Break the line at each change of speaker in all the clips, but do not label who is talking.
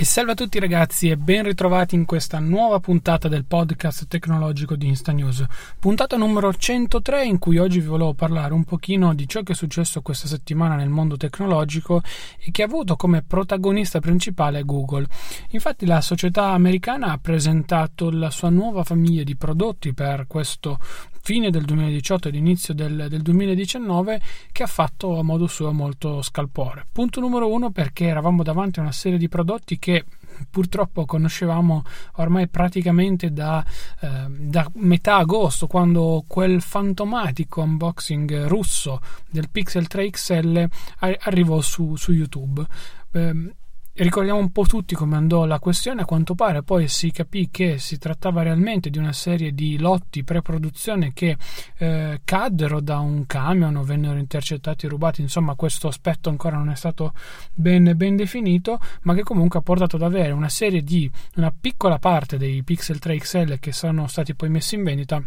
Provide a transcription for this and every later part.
E salve a tutti ragazzi e ben ritrovati in questa nuova puntata del podcast tecnologico di Insta News, puntata numero 103 in cui oggi vi volevo parlare un pochino di ciò che è successo questa settimana nel mondo tecnologico e che ha avuto come protagonista principale Google. Infatti la società americana ha presentato la sua nuova famiglia di prodotti per questo fine del 2018 ed inizio del, del 2019 che ha fatto a modo suo molto scalpore. Punto numero uno perché eravamo davanti a una serie di prodotti che purtroppo conoscevamo ormai praticamente da, eh, da, metà agosto, quando quel fantomatico unboxing russo del Pixel 3 XL arrivò su, su YouTube. Eh, Ricordiamo un po' tutti come andò la questione, a quanto pare poi si capì che si trattava realmente di una serie di lotti pre-produzione che eh, caddero da un camion o vennero intercettati e rubati, insomma questo aspetto ancora non è stato ben, ben definito, ma che comunque ha portato ad avere una serie di, una piccola parte dei Pixel 3 XL che sono stati poi messi in vendita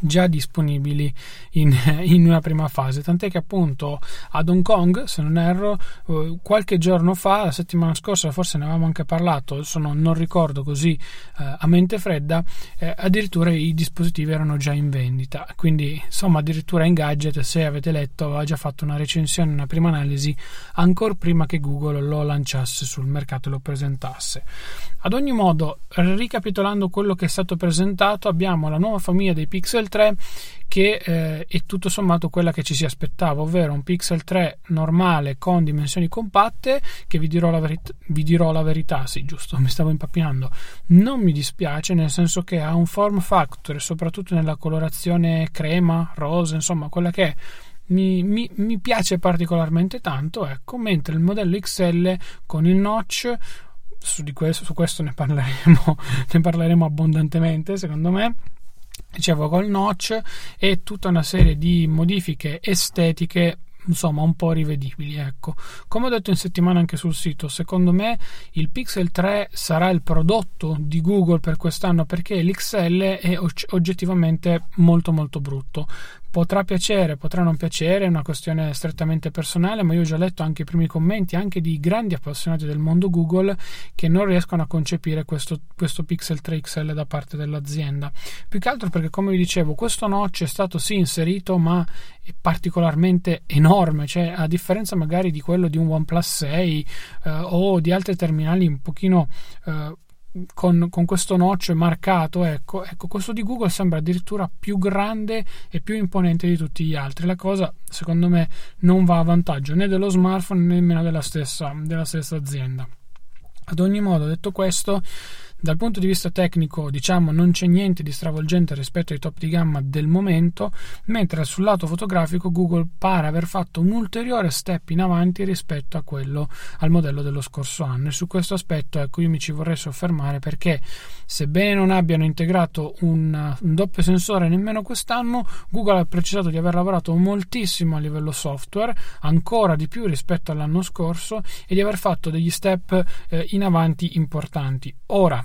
già disponibili in, in, una prima fase. Tant'è che appunto ad Hong Kong se non erro eh, qualche giorno fa la settimana scorsa forse ne avevamo anche parlato adesso non, ricordo così eh, a mente fredda eh, addirittura i dispositivi erano già in vendita. Quindi insomma addirittura in gadget se avete letto aveva già fatto una recensione una prima analisi ancora prima che Google lo lanciasse sul mercato e lo presentasse. Ad ogni modo ricapitolando quello che è stato presentato abbiamo la nuova famiglia dei Pixel 3 che eh, è tutto sommato quella che ci si aspettava, ovvero un Pixel 3 normale con dimensioni compatte, che vi dirò la, verit- vi dirò la verità, sì giusto, mi stavo impappinando, non mi dispiace nel senso che ha un form factor, soprattutto nella colorazione crema, rosa, insomma quella che è. Mi, mi, mi, piace particolarmente tanto, ecco, mentre il modello XL con il notch, su, questo, su questo ne parleremo, ne parleremo abbondantemente secondo me, dicevo col notch e tutta una serie di modifiche estetiche insomma un po' rivedibili ecco. Come ho detto in settimana anche sul sito secondo me il Pixel 3 sarà il prodotto di Google per quest'anno perché l'XL è oggettivamente molto molto brutto Potrà piacere, potrà non piacere, è una questione strettamente personale, ma io ho già letto anche i primi commenti anche di grandi appassionati del mondo Google che non riescono a concepire questo, questo Pixel 3 XL da parte dell'azienda. Più che altro perché, come vi dicevo, questo notch è stato sì inserito, ma è particolarmente enorme, cioè a differenza magari di quello di un OnePlus 6 eh, o di altri terminali un pochino eh, con, con, questo notch marcato, ecco, ecco, questo di Google sembra addirittura più grande e più imponente di tutti gli altri. La cosa, secondo me, non va a vantaggio né dello smartphone né nemmeno della stessa, della stessa azienda. Ad ogni modo, detto questo, dal punto di vista tecnico, diciamo, non c'è niente di stravolgente rispetto ai top di gamma del momento, mentre sul lato fotografico Google pare aver fatto un ulteriore step in avanti rispetto a quello al modello dello scorso anno e su questo aspetto ecco io mi ci vorrei soffermare perché sebbene non abbiano integrato un, un doppio sensore nemmeno quest'anno, Google ha precisato di aver lavorato moltissimo a livello software, ancora di più rispetto all'anno scorso e di aver fatto degli step eh, in avanti importanti. Ora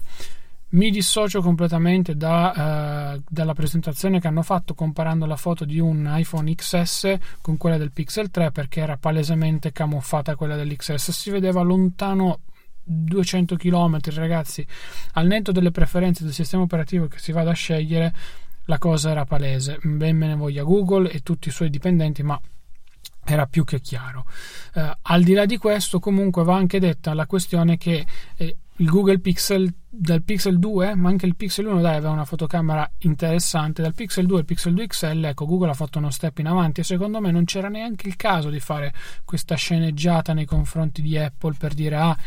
Mi dissocio completamente da, eh, dalla presentazione che hanno fatto comparando la foto di un iPhone XS con quella del Pixel 3 perché era palesemente camuffata quella dell'XS, si vedeva lontano 200 km ragazzi. Al netto delle preferenze del sistema operativo che si vada a scegliere la cosa era palese. Ben me ne voglia Google e tutti i suoi dipendenti ma era più che chiaro. Eh, al di là di questo comunque va anche detta la questione che eh, il Google Pixel dal Pixel 2 ma anche il Pixel 1 dai, aveva una fotocamera interessante. Dal Pixel 2 al Pixel 2 XL ecco Google ha fatto uno step in avanti e secondo me non c'era neanche il caso di fare questa sceneggiata nei confronti di Apple per dire ah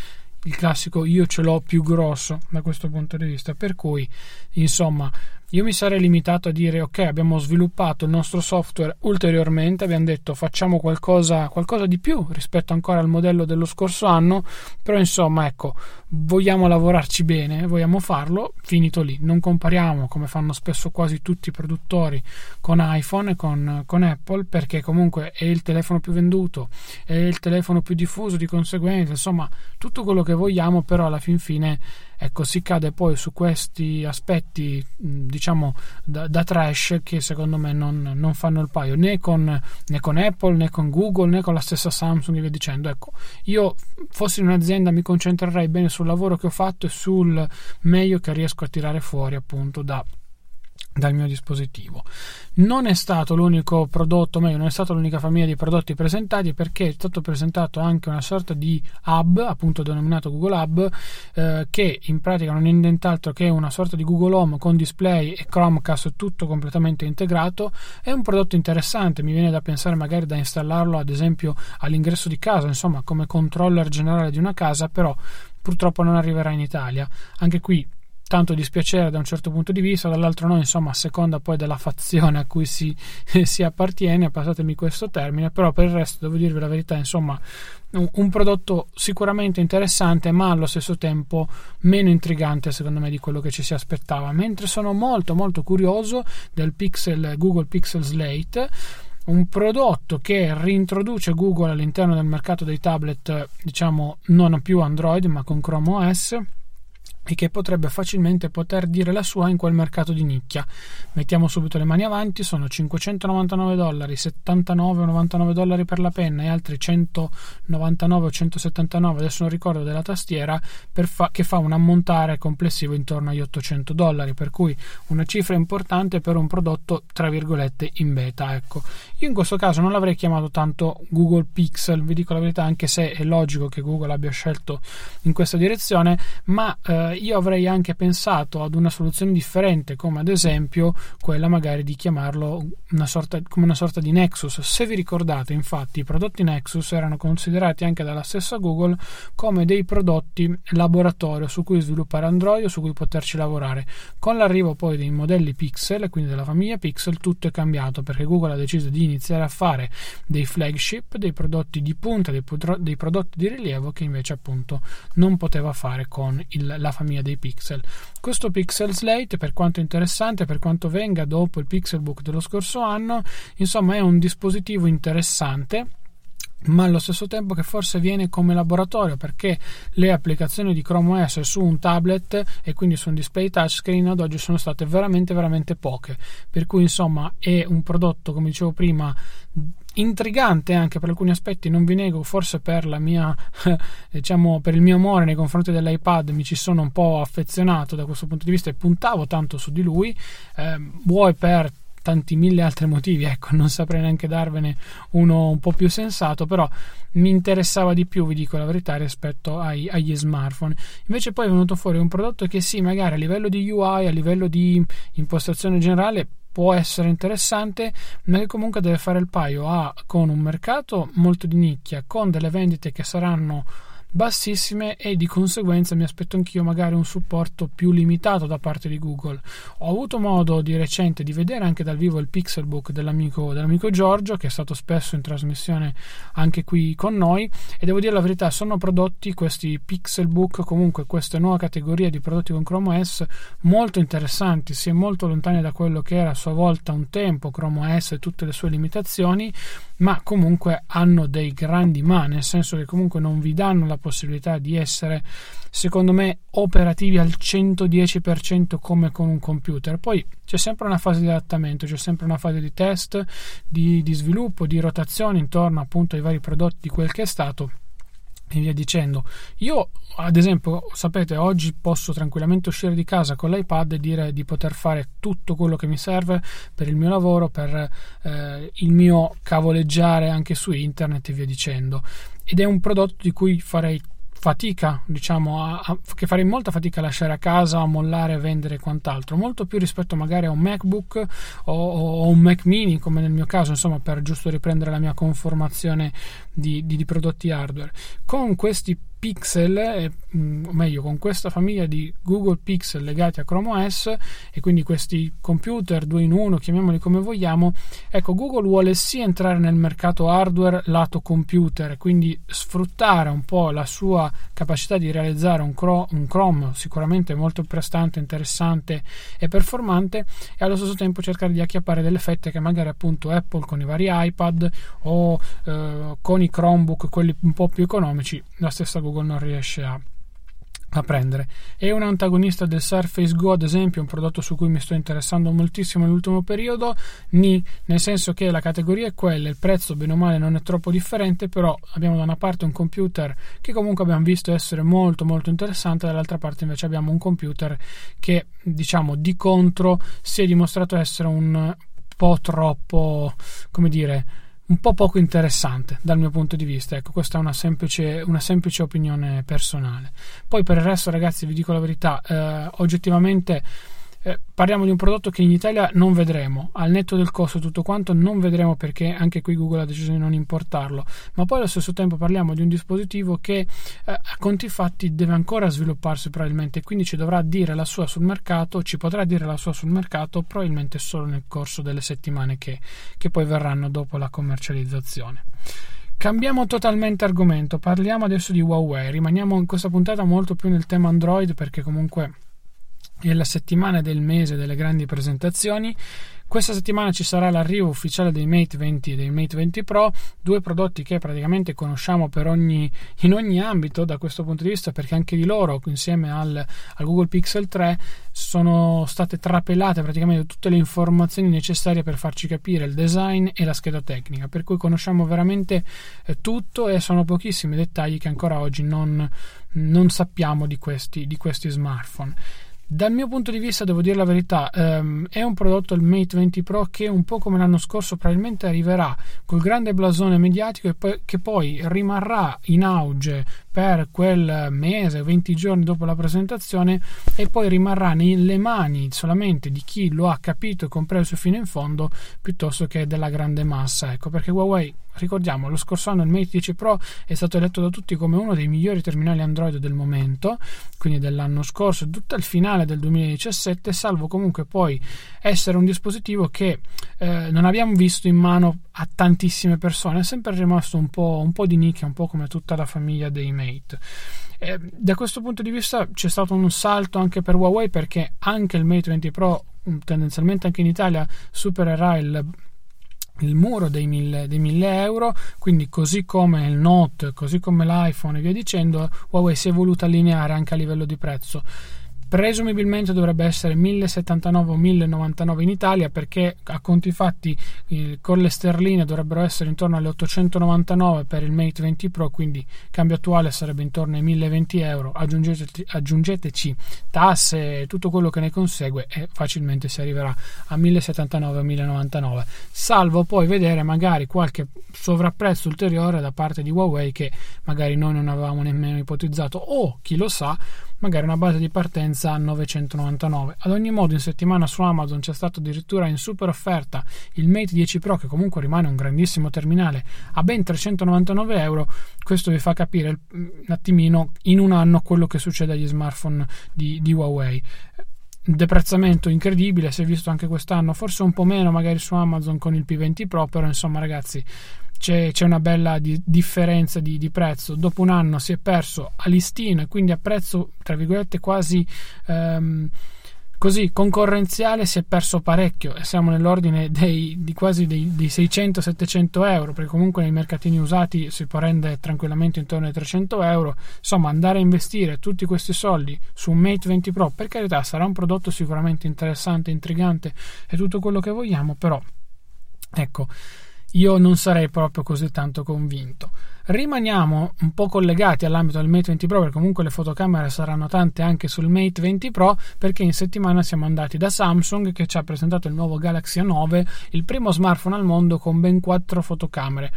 il classico io ce l'ho più grosso da questo punto di vista. Per cui insomma io mi sarei limitato a dire ok abbiamo sviluppato il nostro software ulteriormente abbiamo detto facciamo qualcosa, qualcosa di più rispetto ancora al modello dello scorso anno però insomma ecco vogliamo lavorarci bene vogliamo farlo finito lì. Non compariamo come fanno spesso quasi tutti i produttori con iPhone e con, con Apple perché comunque è il telefono più venduto è il telefono più diffuso di conseguenza insomma tutto quello che vogliamo però alla fin fine ecco si cade poi su questi aspetti diciamo da, da trash che secondo me non, non, fanno il paio né con, né con Apple né con Google né con la stessa Samsung e via dicendo. Ecco io fossi in un'azienda mi concentrerei bene sul lavoro che ho fatto e sul meglio che riesco a tirare fuori appunto da dal mio dispositivo. Non è stato l'unico prodotto, meglio, non è stata l'unica famiglia di prodotti presentati perché è stato presentato anche una sorta di hub, appunto denominato Google Hub, eh, che in pratica non è nient'altro che una sorta di Google Home con display e Chromecast tutto completamente integrato. È un prodotto interessante, mi viene da pensare magari da installarlo ad esempio all'ingresso di casa, insomma come controller generale di una casa, però purtroppo non arriverà in Italia. Anche qui tanto dispiacere da un certo punto di vista, dall'altro no, insomma, a seconda poi della fazione a cui si, si, appartiene, passatemi questo termine, però per il resto devo dirvi la verità, insomma, un, un, prodotto sicuramente interessante, ma allo stesso tempo meno intrigante secondo me di quello che ci si aspettava, mentre sono molto molto curioso del Pixel Google Pixel Slate un prodotto che reintroduce Google all'interno del mercato dei tablet, diciamo non più Android ma con Chrome OS e che potrebbe facilmente poter dire la sua in quel mercato di nicchia. Mettiamo subito le mani avanti, sono 599 dollari, 79,99 dollari per la penna e altri 199 o 179, adesso non ricordo della tastiera, fa- che fa un ammontare complessivo intorno agli 800 dollari, per cui una cifra importante per un prodotto tra virgolette in beta. Ecco. Io in questo caso non l'avrei chiamato tanto Google Pixel, vi dico la verità, anche se è logico che Google abbia scelto in questa direzione, ma eh, io avrei anche pensato ad una soluzione differente, come ad esempio quella magari di chiamarlo una sorta, come una sorta di Nexus. Se vi ricordate, infatti, i prodotti Nexus erano considerati anche dalla stessa Google come dei prodotti laboratorio su cui sviluppare Android o su cui poterci lavorare. Con l'arrivo poi dei modelli Pixel, quindi della famiglia Pixel, tutto è cambiato perché Google ha deciso di iniziare a fare dei flagship, dei prodotti di punta, dei, dei prodotti di rilievo che invece appunto non poteva fare con il, la famiglia famiglia dei pixel. Questo Pixel Slate, per quanto interessante, per quanto venga dopo il Pixelbook dello scorso anno, insomma è un dispositivo interessante ma allo stesso tempo che forse viene come laboratorio perché le applicazioni di Chrome OS su un tablet e quindi su un display touchscreen ad oggi sono state veramente veramente poche per cui insomma è un prodotto come dicevo prima intrigante anche per alcuni aspetti, non vi nego, forse per la mia diciamo per il mio amore nei confronti dell'iPad mi ci sono un po' affezionato da questo punto di vista e puntavo tanto su di lui, eh, vuoi per tanti mille altri motivi, ecco, non saprei neanche darvene uno un po' più sensato, però mi interessava di più, vi dico la verità, rispetto ai, agli smartphone. Invece poi è venuto fuori un prodotto che sì, magari a livello di UI, a livello di impostazione generale può essere interessante, ma che comunque deve fare il paio. A, con un mercato molto di nicchia, con delle vendite che saranno bassissime e di conseguenza mi aspetto anch'io magari un supporto più limitato da parte di Google. Ho avuto modo di recente di vedere anche dal vivo il Pixelbook dell'amico, dell'amico Giorgio che è stato spesso in trasmissione anche qui con noi e devo dire la verità sono prodotti questi Pixelbook comunque questa nuova categoria di prodotti con Chrome OS molto interessanti si è molto lontani da quello che era a sua volta un tempo Chrome OS e tutte le sue limitazioni ma comunque hanno dei grandi ma nel senso che comunque non vi danno la possibilità di essere, secondo me, operativi al 110% come con un computer. Poi c'è sempre una fase di adattamento, c'è sempre una fase di test, di, di sviluppo, di rotazione intorno appunto ai vari prodotti di quel che è stato e via dicendo. Io, ad esempio, sapete, oggi posso tranquillamente uscire di casa con l'iPad e dire di poter fare tutto quello che mi serve per il mio lavoro, per eh, il mio cavoleggiare anche su internet e via dicendo. Ed è un prodotto di cui farei fatica, diciamo, a, a, che farei molta fatica a lasciare a casa, a mollare, a vendere e quant'altro, molto più rispetto magari a un MacBook o, o, un Mac mini, come nel mio caso, insomma, per giusto riprendere la mia conformazione di, di, di prodotti hardware. Con questi Pixel, eh, o meglio con questa famiglia di Google Pixel legati a Chrome OS e quindi questi computer 2 in 1, chiamiamoli come vogliamo, ecco Google vuole sì entrare nel mercato hardware lato computer, quindi sfruttare un po' la sua capacità di realizzare un, Chrome, un Chrome sicuramente molto prestante, interessante e performante e allo stesso tempo cercare di acchiappare delle fette che magari appunto Apple con i vari iPad o eh, con i Chromebook, quelli un po' più economici, la stessa Google non riesce a, a prendere. È un antagonista del Surface Go, ad esempio, un prodotto su cui mi sto interessando moltissimo nell'ultimo periodo. Ni, nel senso che la categoria è quella, il prezzo bene o male non è troppo differente, però abbiamo da una parte un computer che comunque abbiamo visto essere molto molto interessante, dall'altra parte invece abbiamo un computer che diciamo di contro si è dimostrato essere un po' troppo, come dire, un po' poco interessante dal mio punto di vista. Ecco, questa è una semplice, una semplice opinione personale. Poi per il resto, ragazzi, vi dico la verità, eh, oggettivamente eh, parliamo di un prodotto che in Italia non vedremo, al netto del costo tutto quanto non vedremo perché anche qui Google ha deciso di non importarlo, ma poi allo stesso tempo parliamo di un dispositivo che eh, a conti fatti deve ancora svilupparsi probabilmente, quindi ci dovrà dire la sua sul mercato, ci potrà dire la sua sul mercato probabilmente solo nel corso delle settimane che, che poi verranno dopo la commercializzazione. Cambiamo totalmente argomento, parliamo adesso di Huawei, rimaniamo in questa puntata molto più nel tema Android perché comunque è la settimana del mese delle grandi presentazioni. Questa settimana ci sarà l'arrivo ufficiale dei Mate 20 e dei Mate 20 Pro, due prodotti che praticamente conosciamo ogni, in ogni ambito da questo punto di vista, perché anche di loro, insieme al, al Google Pixel 3, sono state trapelate praticamente tutte le informazioni necessarie per farci capire il design e la scheda tecnica, per cui conosciamo veramente eh, tutto e sono pochissimi dettagli che ancora oggi non, non sappiamo di questi, di questi smartphone. Dal mio punto di vista, devo dire la verità, ehm, è un prodotto il Mate 20 Pro che un po' come l'anno scorso probabilmente arriverà col grande blasone mediatico poi, che poi rimarrà in auge per quel mese, 20 giorni dopo la presentazione e poi rimarrà nelle mani solamente di chi lo ha capito e compreso fino in fondo piuttosto che della grande massa. Ecco perché Huawei Ricordiamo, lo scorso anno il Mate 10 Pro è stato eletto da tutti come uno dei migliori terminali Android del momento, quindi dell'anno scorso tutto il finale del 2017, salvo comunque poi essere un dispositivo che eh, non abbiamo visto in mano a tantissime persone, è sempre rimasto un po', un po' di nicchia, un po' come tutta la famiglia dei Mate. Eh, da questo punto di vista c'è stato un salto anche per Huawei perché anche il Mate 20 Pro tendenzialmente anche in Italia supererà il il muro dei 1000, dei 1000 euro, quindi così come il Note, così come l'iPhone e via dicendo, Huawei si è voluta allineare anche a livello di prezzo. Presumibilmente dovrebbe essere 1079 o 1099 in Italia perché a conti fatti eh, con le sterline dovrebbero essere intorno alle 899 per il Mate 20 Pro, quindi cambio attuale sarebbe intorno ai 1020 euro. Aggiungeteci, aggiungeteci tasse e tutto quello che ne consegue e facilmente si arriverà a 1079 o 1099, salvo poi vedere magari qualche sovrapprezzo ulteriore da parte di Huawei che magari noi non avevamo nemmeno ipotizzato o chi lo sa magari una base di partenza a 999. Ad ogni modo, in settimana su Amazon c'è stato addirittura in super offerta il Mate 10 Pro, che comunque rimane un grandissimo terminale, a ben 399 euro. Questo vi fa capire un attimino in un anno quello che succede agli smartphone di, di Huawei deprezzamento incredibile, si è visto anche quest'anno, forse un po' meno magari su Amazon con il P20 Pro, però insomma ragazzi c'è, c'è una bella di, differenza di, di, prezzo. Dopo un anno si è perso a listino e quindi a prezzo, tra virgolette, quasi. Um, così concorrenziale si è perso parecchio e siamo nell'ordine dei, di quasi dei, dei 600-700 euro perché comunque nei mercatini usati si può rendere tranquillamente intorno ai 300 euro insomma andare a investire tutti questi soldi su un Mate 20 Pro per carità sarà un prodotto sicuramente interessante intrigante e tutto quello che vogliamo però ecco io non sarei proprio così tanto convinto. Rimaniamo un po' collegati all'ambito del Mate 20 Pro perché comunque le fotocamere saranno tante anche sul Mate 20 Pro perché in settimana siamo andati da Samsung che ci ha presentato il nuovo Galaxy A9, il primo smartphone al mondo con ben 4 fotocamere.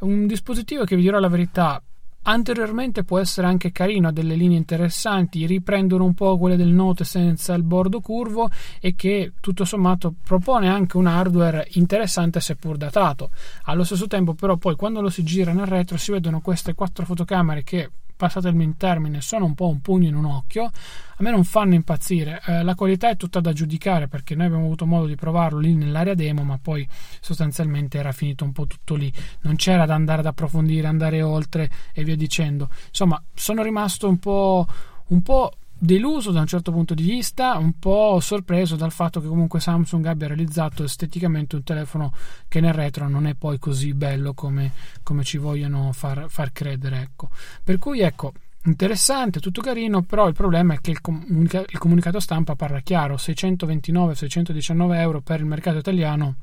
Un dispositivo che vi dirò la verità Anteriormente può essere anche carino, ha delle linee interessanti, riprendono un po' quelle del Note senza il bordo curvo e che tutto sommato propone anche un hardware interessante seppur datato. Allo stesso tempo però poi quando lo si gira nel retro si vedono queste quattro fotocamere che passatemi in termine, sono un po' un pugno in un occhio, a me non fanno impazzire. Eh, la qualità è tutta da giudicare perché noi abbiamo avuto modo di provarlo lì nell'area demo, ma poi sostanzialmente era finito un po' tutto lì. Non c'era da andare ad approfondire, andare oltre e via dicendo. Insomma, sono rimasto un po', un po' deluso da un certo punto di vista, un po' sorpreso dal fatto che comunque Samsung abbia realizzato esteticamente un telefono che nel retro non è poi così bello come, come ci vogliono far, far credere. Ecco. Per cui ecco, interessante, tutto carino, però il problema è che il, comunica- il comunicato stampa parla chiaro, 629-619 euro per il mercato italiano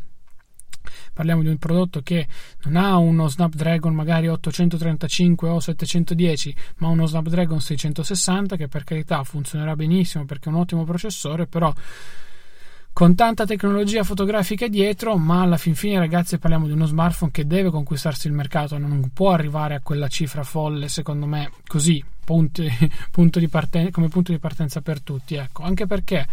parliamo di un prodotto che non ha uno Snapdragon magari 835 o 710 ma uno Snapdragon 660 che per carità funzionerà benissimo perché è un ottimo processore però con tanta tecnologia fotografica dietro, ma alla fin fine, ragazzi, parliamo di uno smartphone che deve conquistarsi il mercato, non può arrivare a quella cifra folle, secondo me, così, punti, punto parten- come punto di partenza per tutti. Ecco, anche perché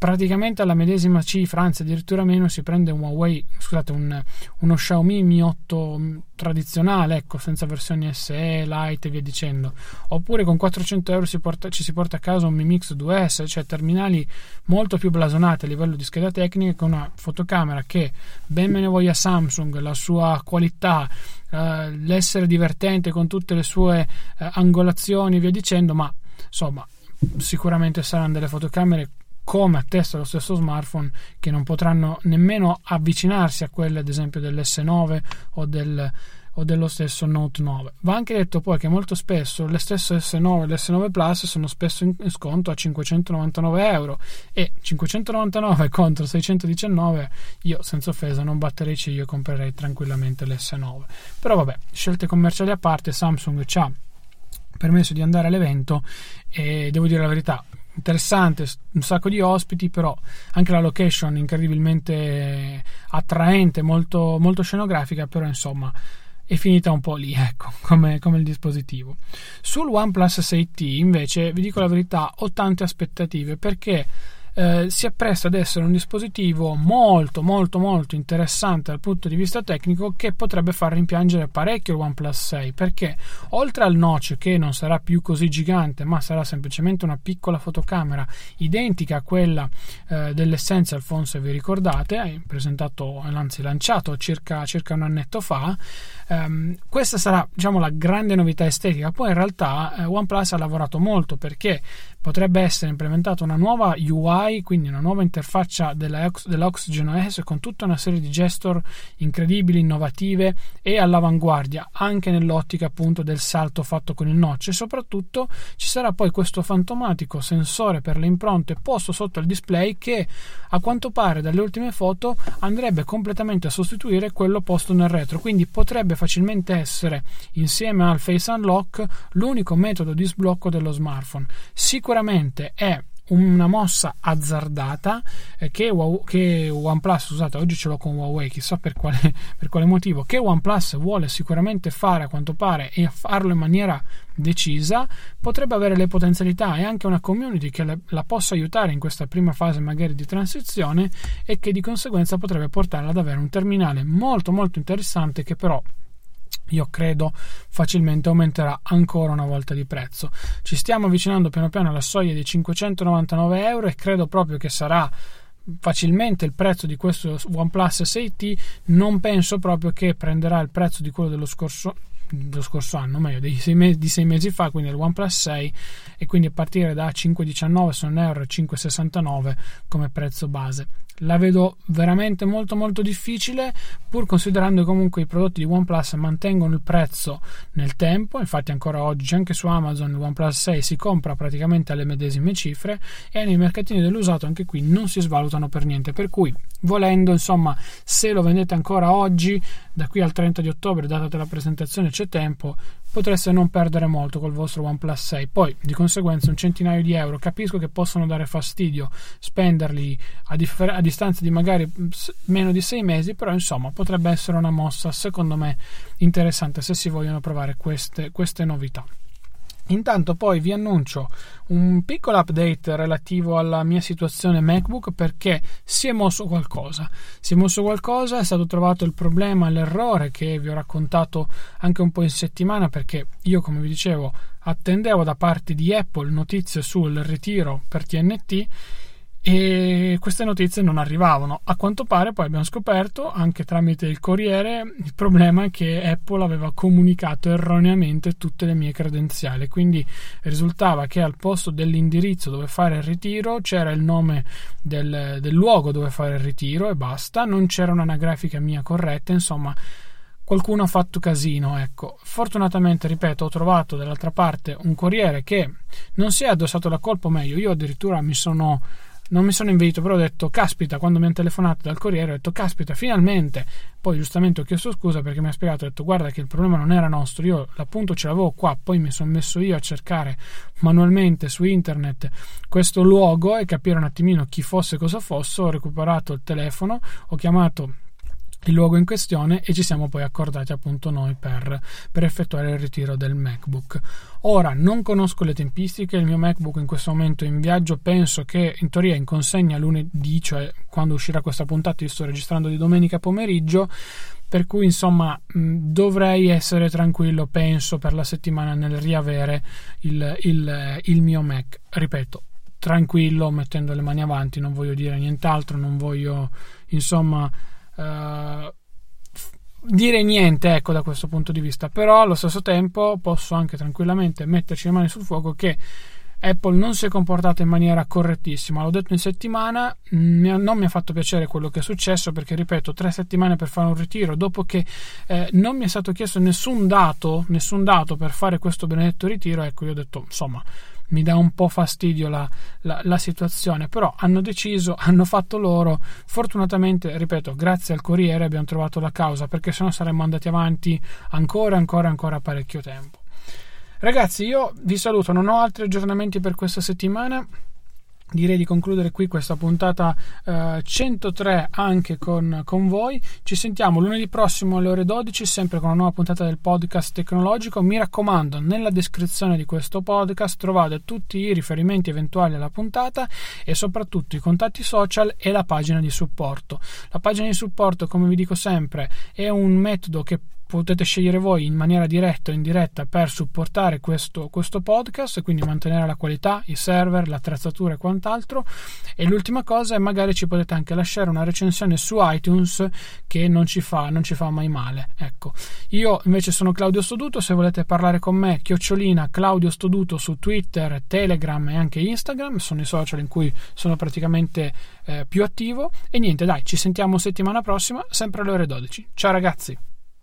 praticamente alla medesima cifra, anzi addirittura meno, si prende un Huawei, scusate, un, uno Xiaomi Mi 8 mm, tradizionale, ecco, senza versioni SE, Lite e via dicendo. Oppure con 400 euro si porta, ci si porta a casa un Mi Mix 2S, cioè terminali molto più blasonati a livello di scheda tecnica con una fotocamera che, ben me ne voglia Samsung, la sua qualità, eh, l'essere divertente con tutte le sue eh, angolazioni via dicendo, ma insomma sicuramente saranno delle fotocamere come attesta lo stesso smartphone che non potranno nemmeno avvicinarsi a quelle ad esempio dell'S9 o, del, o dello stesso Note 9. Va anche detto poi che molto spesso le stesse S9 e l'S9 Plus sono spesso in sconto a 599 euro e 599 contro 619 io senza offesa non batterei ciglio e comprerei tranquillamente l'S9. Però vabbè, scelte commerciali a parte, Samsung ci ha permesso di andare all'evento e devo dire la verità, interessante, un sacco di ospiti, però anche la location incredibilmente attraente, molto, molto scenografica, però insomma è finita un po' lì, ecco, come, come, il dispositivo. Sul OnePlus 6T invece vi dico la verità, ho tante aspettative perché eh, si appresta ad essere un dispositivo molto molto molto interessante dal punto di vista tecnico che potrebbe far rimpiangere parecchio il OnePlus 6 perché oltre al notch che non sarà più così gigante ma sarà semplicemente una piccola fotocamera identica a quella eh, dell'Essential Phone se vi ricordate presentato anzi lanciato circa, circa un annetto fa ehm, questa sarà diciamo la grande novità estetica. Poi in realtà eh, OnePlus ha lavorato molto perché potrebbe essere implementata una nuova UI, quindi una nuova interfaccia della, della Oxygen OS con tutta una serie di gesture incredibili, innovative e all'avanguardia, anche nell'ottica appunto del salto fatto con il notch e soprattutto ci sarà poi questo fantomatico sensore per le impronte posto sotto il display che a quanto pare dalle ultime foto andrebbe completamente a sostituire quello posto nel retro, quindi potrebbe facilmente essere insieme al Face Unlock l'unico metodo di sblocco dello smartphone. Sicuramente sicuramente è una mossa azzardata eh, che, che, OnePlus, scusate, oggi ce l'ho con Huawei, chissà per quale, per quale, motivo, che OnePlus vuole sicuramente fare a quanto pare e farlo in maniera decisa, potrebbe avere le potenzialità e anche una community che la possa aiutare in questa prima fase magari di transizione e che di conseguenza potrebbe portarla ad avere un terminale molto molto interessante che però io credo facilmente aumenterà ancora una volta di prezzo. Ci stiamo avvicinando piano piano alla soglia dei 599 euro e credo proprio che sarà facilmente il prezzo di questo OnePlus 6T. Non penso proprio che prenderà il prezzo di quello dello scorso dello scorso anno, meglio sei mesi, di sei mesi fa, quindi il OnePlus 6 e quindi a partire da 5,19 sono euro 5,69 come prezzo base. La vedo veramente molto molto difficile pur considerando che comunque i prodotti di OnePlus mantengono il prezzo nel tempo. Infatti ancora oggi anche su Amazon il OnePlus 6 si compra praticamente alle medesime cifre e nei mercatini dell'usato anche qui non si svalutano per niente. Per cui volendo insomma se lo vendete ancora oggi da qui al 30 di ottobre data la presentazione c'è tempo potreste non perdere molto col vostro OnePlus 6. Poi, di conseguenza, un centinaio di euro. Capisco che possono dare fastidio spenderli a, differ- a distanza di magari meno di sei mesi, però insomma potrebbe essere una mossa, secondo me, interessante se si vogliono provare queste, queste novità. Intanto poi vi annuncio un piccolo update relativo alla mia situazione MacBook perché si è mosso qualcosa. Si è mosso qualcosa, è stato trovato il problema, l'errore che vi ho raccontato anche un po' in settimana perché io come vi dicevo attendevo da parte di Apple notizie sul ritiro per TNT e queste notizie non arrivavano. A quanto pare poi abbiamo scoperto, anche tramite il Corriere, il problema è che Apple aveva comunicato erroneamente tutte le mie credenziali, quindi risultava che al posto dell'indirizzo dove fare il ritiro c'era il nome del, del luogo dove fare il ritiro e basta, non c'era un'anagrafica mia corretta, insomma qualcuno ha fatto casino, ecco. Fortunatamente, ripeto, ho trovato dall'altra parte un corriere che non si è addossato la colpa, o meglio, io addirittura mi sono non mi sono inverito, però ho detto caspita, quando mi hanno telefonato dal Corriere ho detto caspita, finalmente. Poi giustamente ho chiesto scusa perché mi ha spiegato, ho detto guarda che il problema non era nostro, io l'appunto ce l'avevo qua, poi mi sono messo io a cercare manualmente su internet questo luogo e capire un attimino chi fosse cosa fosse, ho recuperato il telefono, ho chiamato il luogo in questione e ci siamo poi accordati appunto noi per, per, effettuare il ritiro del MacBook. Ora non conosco le tempistiche, il mio MacBook in questo momento è in viaggio, penso che in teoria in consegna lunedì, cioè quando uscirà questa puntata, io sto registrando di domenica pomeriggio, per cui insomma dovrei essere tranquillo, penso, per la settimana nel riavere il, il, il mio Mac. Ripeto, tranquillo, mettendo le mani avanti, non voglio dire nient'altro, non voglio insomma uh, dire niente ecco da questo punto di vista. Però allo stesso tempo posso anche tranquillamente metterci le mani sul fuoco che Apple non si è comportata in maniera correttissima, l'ho detto in settimana, non mi ha fatto piacere quello che è successo perché, ripeto, tre settimane per fare un ritiro, dopo che eh, non mi è stato chiesto nessun dato, nessun dato per fare questo benedetto ritiro, ecco, io ho detto, insomma, mi dà un po' fastidio la, la, la, situazione, però hanno deciso, hanno fatto loro, fortunatamente, ripeto, grazie al Corriere abbiamo trovato la causa, perché sennò saremmo andati avanti ancora, ancora, ancora parecchio tempo. Ragazzi, io vi saluto, non ho altri aggiornamenti per questa settimana direi di concludere qui questa puntata eh, 103 anche con, con, voi. Ci sentiamo lunedì prossimo alle ore 12, sempre con una nuova puntata del podcast tecnologico. Mi raccomando, nella descrizione di questo podcast trovate tutti i riferimenti eventuali alla puntata e soprattutto i contatti social e la pagina di supporto. La pagina di supporto, come vi dico sempre, è un metodo che potete scegliere voi in maniera diretta o indiretta per supportare questo, questo podcast e quindi mantenere la qualità, i server, l'attrezzatura e quant'altro. E l'ultima cosa è magari ci potete anche lasciare una recensione su iTunes che non ci fa, non ci fa mai male. Ecco, io invece sono Claudio Stoduto, se volete parlare con me, chiocciolina Claudio Stoduto su Twitter, Telegram e anche Instagram, sono i social in cui sono praticamente eh, più attivo. E niente, dai, ci sentiamo settimana prossima, sempre alle ore 12. Ciao ragazzi!